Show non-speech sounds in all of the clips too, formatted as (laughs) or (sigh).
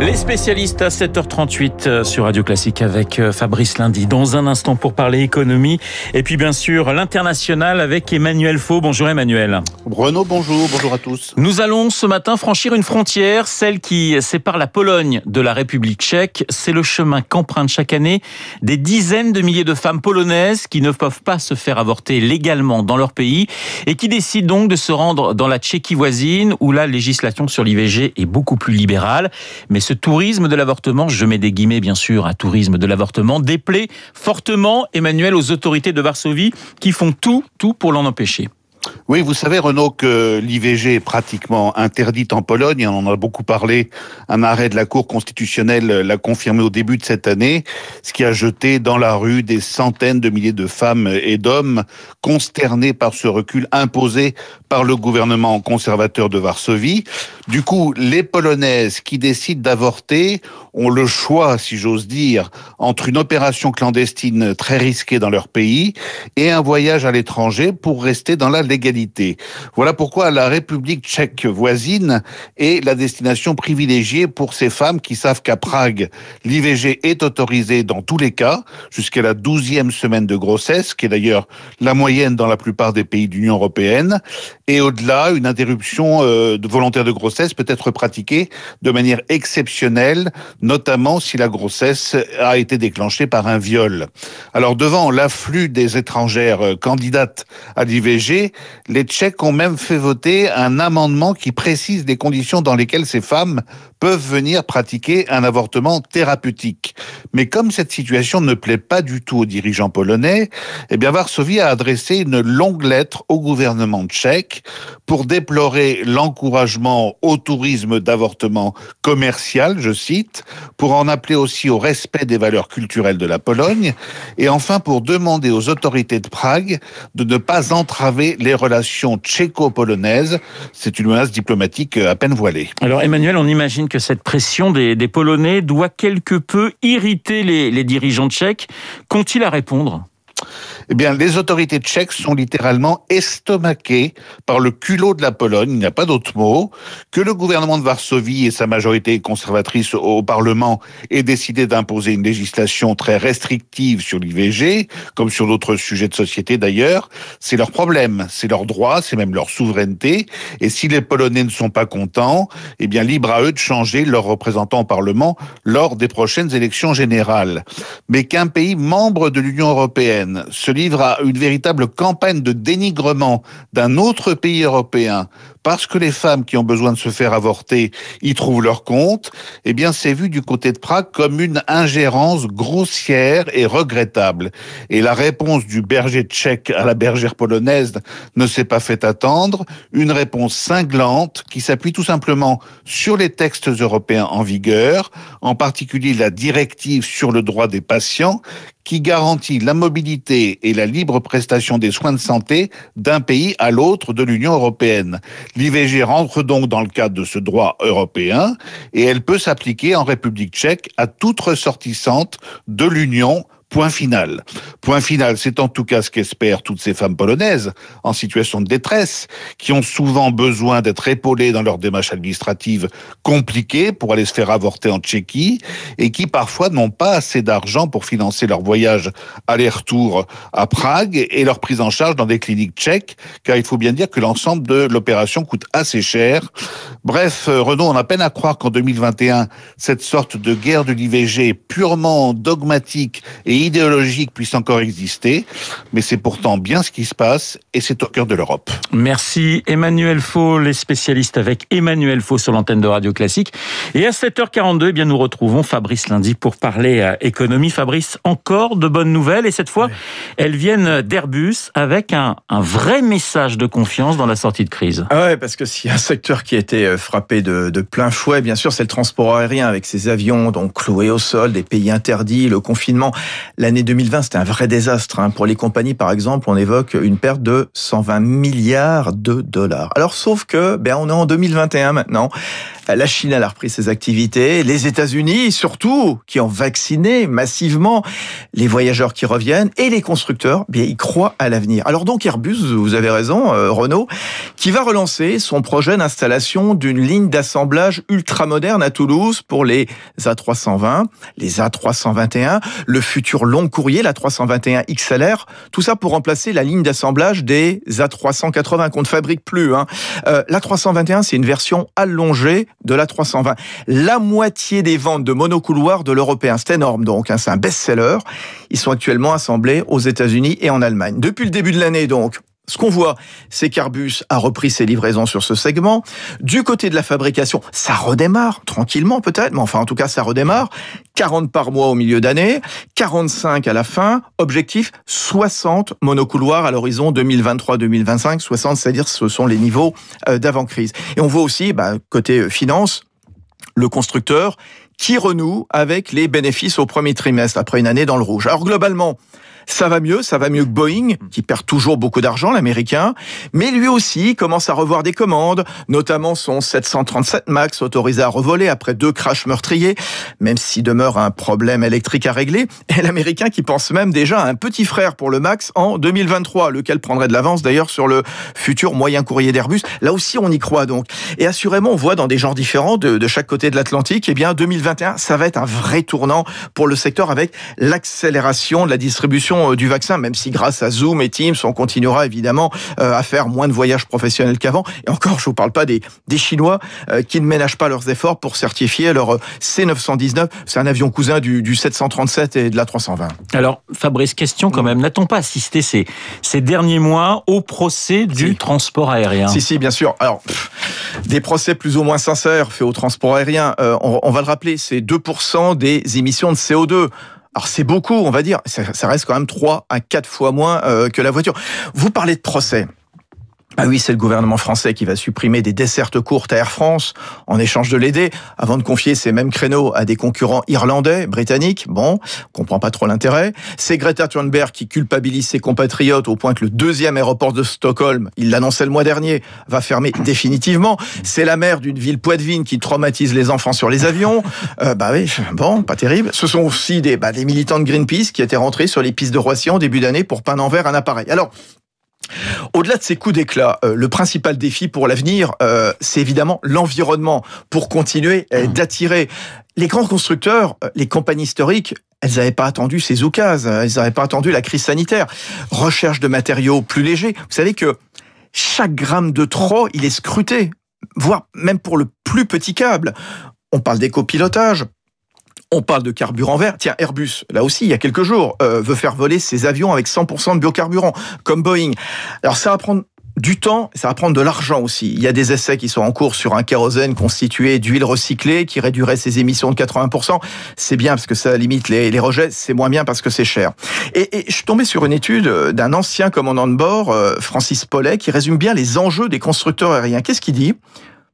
Les spécialistes à 7h38 euh, sur Radio Classique avec euh, Fabrice Lundi. Dans un instant pour parler économie. Et puis bien sûr l'international avec Emmanuel Faux. Bonjour Emmanuel. Renaud, bonjour. Bonjour à tous. Nous allons ce matin franchir une frontière, celle qui sépare la Pologne de la République tchèque. C'est le chemin qu'empruntent chaque année des dizaines de milliers de femmes polonaises qui ne peuvent pas se faire avorter légalement dans leur pays et qui décident donc de se rendre dans la Tchéquie voisine où la législation sur l'IVG est beaucoup plus libérale. Mais ce tourisme de l'avortement, je mets des guillemets bien sûr à tourisme de l'avortement, déplaît fortement Emmanuel aux autorités de Varsovie qui font tout, tout pour l'en empêcher. Oui, vous savez, Renaud, que l'IVG est pratiquement interdite en Pologne. On en a beaucoup parlé. Un arrêt de la Cour constitutionnelle l'a confirmé au début de cette année, ce qui a jeté dans la rue des centaines de milliers de femmes et d'hommes consternés par ce recul imposé par le gouvernement conservateur de Varsovie. Du coup, les Polonaises qui décident d'avorter ont le choix, si j'ose dire, entre une opération clandestine très risquée dans leur pays et un voyage à l'étranger pour rester dans la légalité. Voilà pourquoi la République tchèque voisine est la destination privilégiée pour ces femmes qui savent qu'à Prague, l'IVG est autorisé dans tous les cas, jusqu'à la douzième semaine de grossesse, qui est d'ailleurs la moyenne dans la plupart des pays de l'Union européenne. Et au-delà, une interruption euh, volontaire de grossesse peut être pratiquée de manière exceptionnelle, notamment si la grossesse a été déclenchée par un viol. Alors devant l'afflux des étrangères euh, candidates à l'IVG, les Tchèques ont même fait voter un amendement qui précise les conditions dans lesquelles ces femmes peuvent venir pratiquer un avortement thérapeutique. Mais comme cette situation ne plaît pas du tout aux dirigeants polonais, eh bien Varsovie a adressé une longue lettre au gouvernement tchèque pour déplorer l'encouragement au tourisme d'avortement commercial, je cite, pour en appeler aussi au respect des valeurs culturelles de la Pologne, et enfin pour demander aux autorités de Prague de ne pas entraver les relations tchéco-polonaises. C'est une menace diplomatique à peine voilée. Alors Emmanuel, on imagine que cette pression des, Polonais doit quelque peu irriter les, les dirigeants tchèques. Qu'ont-ils à répondre? Eh bien, les autorités tchèques sont littéralement estomaquées par le culot de la Pologne, il n'y a pas d'autre mot, que le gouvernement de Varsovie et sa majorité conservatrice au Parlement aient décidé d'imposer une législation très restrictive sur l'IVG, comme sur d'autres sujets de société d'ailleurs. C'est leur problème, c'est leur droit, c'est même leur souveraineté. Et si les Polonais ne sont pas contents, eh bien, libre à eux de changer leurs représentants au Parlement lors des prochaines élections générales. Mais qu'un pays membre de l'Union européenne se livre à une véritable campagne de dénigrement d'un autre pays européen parce que les femmes qui ont besoin de se faire avorter y trouvent leur compte, eh bien c'est vu du côté de Prague comme une ingérence grossière et regrettable. Et la réponse du berger tchèque à la bergère polonaise ne s'est pas fait attendre, une réponse cinglante qui s'appuie tout simplement sur les textes européens en vigueur, en particulier la directive sur le droit des patients qui garantit la mobilité et la libre prestation des soins de santé d'un pays à l'autre de l'Union européenne. L'IVG rentre donc dans le cadre de ce droit européen et elle peut s'appliquer en République tchèque à toute ressortissante de l'Union Point final. Point final, c'est en tout cas ce qu'espèrent toutes ces femmes polonaises en situation de détresse, qui ont souvent besoin d'être épaulées dans leurs démarches administratives compliquées pour aller se faire avorter en Tchéquie, et qui parfois n'ont pas assez d'argent pour financer leur voyage aller-retour à Prague et leur prise en charge dans des cliniques tchèques, car il faut bien dire que l'ensemble de l'opération coûte assez cher. Bref, euh, Renaud, on a peine à croire qu'en 2021, cette sorte de guerre de l'IVG purement dogmatique et idéologique puisse encore exister, mais c'est pourtant bien ce qui se passe et c'est au cœur de l'Europe. Merci Emmanuel Faux, les spécialistes avec Emmanuel Faux sur l'antenne de Radio Classique. Et à 7h42, eh bien nous retrouvons Fabrice Lundi pour parler euh, économie. Fabrice, encore de bonnes nouvelles et cette fois, elles viennent d'Airbus avec un, un, vrai message de confiance dans la sortie de crise. Ah ouais, parce que s'il y a un secteur qui a été euh, frappé de, de plein fouet, bien sûr, c'est le transport aérien avec ses avions donc cloués au sol, des pays interdits, le confinement L'année 2020, c'était un vrai désastre. Hein. Pour les compagnies, par exemple, on évoque une perte de 120 milliards de dollars. Alors, sauf que, ben, on est en 2021 maintenant. La Chine a repris ses activités, les États-Unis surtout, qui ont vacciné massivement les voyageurs qui reviennent et les constructeurs, bien ils croient à l'avenir. Alors donc Airbus, vous avez raison, euh, Renault, qui va relancer son projet d'installation d'une ligne d'assemblage ultramoderne à Toulouse pour les A320, les A321, le futur long courrier, la 321 XLR, tout ça pour remplacer la ligne d'assemblage des A380 qu'on ne fabrique plus. Hein. Euh, la 321, c'est une version allongée de la 320. La moitié des ventes de monocouloirs de l'européen, c'est énorme donc, hein, c'est un best-seller. Ils sont actuellement assemblés aux États-Unis et en Allemagne. Depuis le début de l'année donc, ce qu'on voit, c'est qu'Airbus a repris ses livraisons sur ce segment. Du côté de la fabrication, ça redémarre, tranquillement peut-être, mais enfin en tout cas ça redémarre. 40 par mois au milieu d'année, 45 à la fin. Objectif, 60 monocouloirs à l'horizon 2023-2025. 60, c'est-à-dire ce sont les niveaux euh, d'avant-crise. Et on voit aussi, bah, côté euh, finance, le constructeur qui renoue avec les bénéfices au premier trimestre après une année dans le rouge. Alors globalement, ça va mieux, ça va mieux que Boeing, qui perd toujours beaucoup d'argent, l'américain, mais lui aussi commence à revoir des commandes, notamment son 737 MAX autorisé à revoler après deux crashs meurtriers, même s'il demeure un problème électrique à régler, (laughs) et l'américain qui pense même déjà à un petit frère pour le MAX en 2023, lequel prendrait de l'avance d'ailleurs sur le futur moyen courrier d'Airbus. Là aussi, on y croit donc. Et assurément, on voit dans des genres différents de, de chaque côté de l'Atlantique, eh bien, 2021, ça va être un vrai tournant pour le secteur avec l'accélération de la distribution euh, du vaccin, même si grâce à Zoom et Teams, on continuera évidemment euh, à faire moins de voyages professionnels qu'avant. Et encore, je vous parle pas des, des Chinois euh, qui ne ménagent pas leurs efforts pour certifier leur C919. C'est un avion cousin du, du 737 et de la 320. Alors, Fabrice, question quand même. N'a-t-on pas assisté ces, ces derniers mois au procès du Si. transport aérien? Si, si, bien sûr. Alors, pff, des procès plus ou moins sincères faits au transport aérien, euh, on, on va le rappeler, c'est 2% des émissions de CO2. Alors c'est beaucoup, on va dire, ça, reste quand même 3 à 4 fois moins euh, que la voiture. Vous parlez de procès. Ah oui, c'est le gouvernement français qui va supprimer des dessertes courtes à Air France en échange de l'aider, avant de confier ces mêmes créneaux à des concurrents irlandais, britanniques. Bon, on comprend pas trop l'intérêt. C'est Greta Thunberg qui culpabilise ses compatriotes au point que le deuxième aéroport de Stockholm, il l'annonçait le mois dernier, va fermer définitivement. C'est la maire d'une ville poitevine qui traumatise les enfants sur les avions. (laughs) Euh, bah oui, bon, pas terrible. Ce sont aussi des, bah, des militants de Greenpeace qui étaient rentrés sur les pistes de Roissy en début d'année pour peindre en vert un appareil. Alors, au-delà de ces coups d'éclat, euh, le principal défi pour l'avenir, euh, c'est évidemment l'environnement pour continuer euh, d'attirer les grands constructeurs, euh, les compagnies historiques. Elles n'avaient pas attendu ces oukases, elles n'avaient pas attendu la crise sanitaire. Recherche de matériaux plus légers. Vous savez que chaque gramme de trop, il est scruté, voire même pour le plus petit câble. On parle d'éco-pilotage, on parle de carburant vert. Tiens, Airbus, là aussi, il y a quelques jours, euh, veut faire voler ses avions avec 100% de biocarburant, comme Boeing. Alors ça va prendre du temps, ça va prendre de l'argent aussi. Il y a des essais qui sont en cours sur un kérosène constitué d'huile recyclée qui réduirait ses émissions de 80%. C'est bien parce que ça limite les, les rejets, c'est moins bien parce que c'est cher. Et, et, je suis tombé sur une étude d'un ancien commandant de bord, euh, Francis Paulet, qui résume bien les enjeux des constructeurs aériens. Qu'est-ce qu'il dit?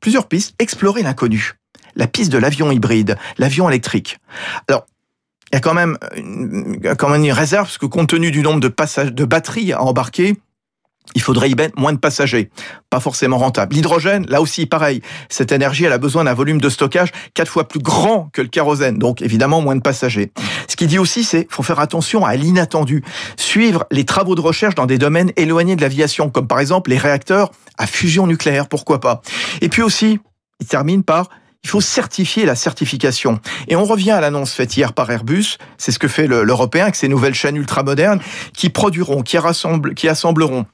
Plusieurs pistes, explorer l'inconnu la piste de l'avion hybride, l'avion électrique. Alors, il y a quand même une, réserve, parce que compte tenu du nombre de, de batteries à embarquer, il faudrait y mettre moins de passagers. Pas forcément rentable. L'hydrogène, là aussi, pareil. Cette énergie, elle a besoin d'un volume de stockage quatre fois plus grand que le kérosène. Donc, évidemment, moins de passagers. Ce qu'il dit aussi, c'est faut faire attention à l'inattendu. Suivre les travaux de recherche dans des domaines éloignés de l'aviation, comme par exemple les réacteurs à fusion nucléaire, pourquoi pas? Et puis aussi, il termine par il faut certifier la certification. Et on revient à l'annonce faite hier par Airbus, c'est ce que fait l'Européen avec ces nouvelles chaînes ultramodernes qui produiront, qui, rassemblent, qui assembleront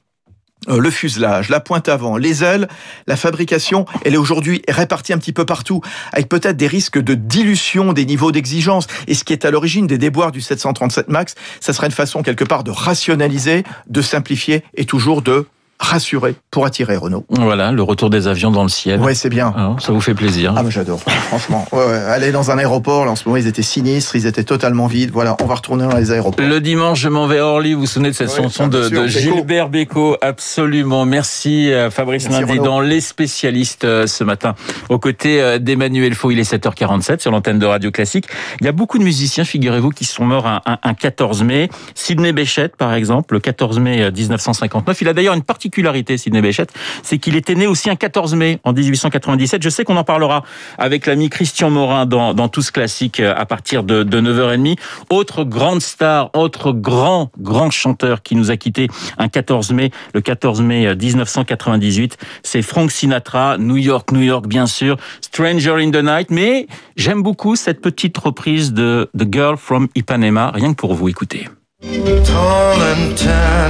euh, le fuselage, la pointe avant, les ailes, la fabrication, elle est aujourd'hui répartie un petit peu partout, avec peut-être des risques de dilution des niveaux d'exigence. Et ce qui est à l'origine des déboires du 737 MAX, ça serait une façon quelque part de rationaliser, de simplifier et toujours de rassuré pour attirer Renault. Voilà, le retour des avions dans le ciel. Ouais, c'est bien. Ah, ça vous fait plaisir. Ah, j'adore, franchement. Ouais, ouais. Aller dans un aéroport, là, en ce moment, ils étaient sinistres, ils étaient totalement vides. Voilà, on va retourner dans les aéroports. Le dimanche, je m'en vais à Orly. Vous vous souvenez de cette Ouais, chanson de. Gilbert Bécaud Absolument. Merci euh, Fabrice Merci, Lundi Renaud. dans Les Spécialistes euh, ce matin, aux côtés euh, d'Emmanuel Faux. Il est 7h47 sur l'antenne de Radio Classique. Il y a beaucoup de musiciens, figurez-vous, qui sont morts un, un- un 14 mai. Sidney Bechet, par exemple, le 14 mai euh, 1959. Il a d'ailleurs une particularité, Sidney Bechet, c'est qu'il était né aussi un 14 mai en 1897. Je sais qu'on en parlera avec l'ami Christian Morin dans, dans Tous Classiques euh, à partir de, de 9h30. Autre grande star, autre grand, grand chanteur qui nous a quitté un 14 mai, le 14 mai euh, 1998, c'est Frank Sinatra, New York, New York, bien sûr, Stranger in the Night, mais j'aime beaucoup cette petite reprise de The Girl from Ipanema, rien que pour vous, écoutez. Tall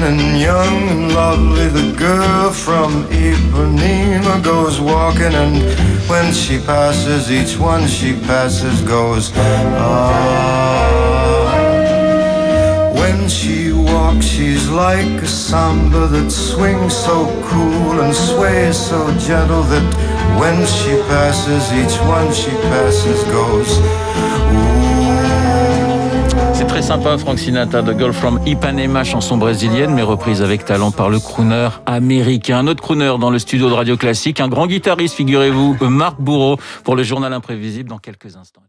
and young and lovely, the girl from Ipanema goes walking, and when she passes, each one she passes goes, ah. When she walks, she's like a samba that swings so cool and sways so gentle that when she passes, each one she passes goes, C'est très sympa, Frank Sinatra, The Girl from Ipanema, chanson brésilienne, mais reprise avec talent par le crooner américain. Un autre crooner dans le studio de Radio Classique, un grand guitariste, figurez-vous, Marc Bourreau, pour le journal imprévisible dans quelques instants.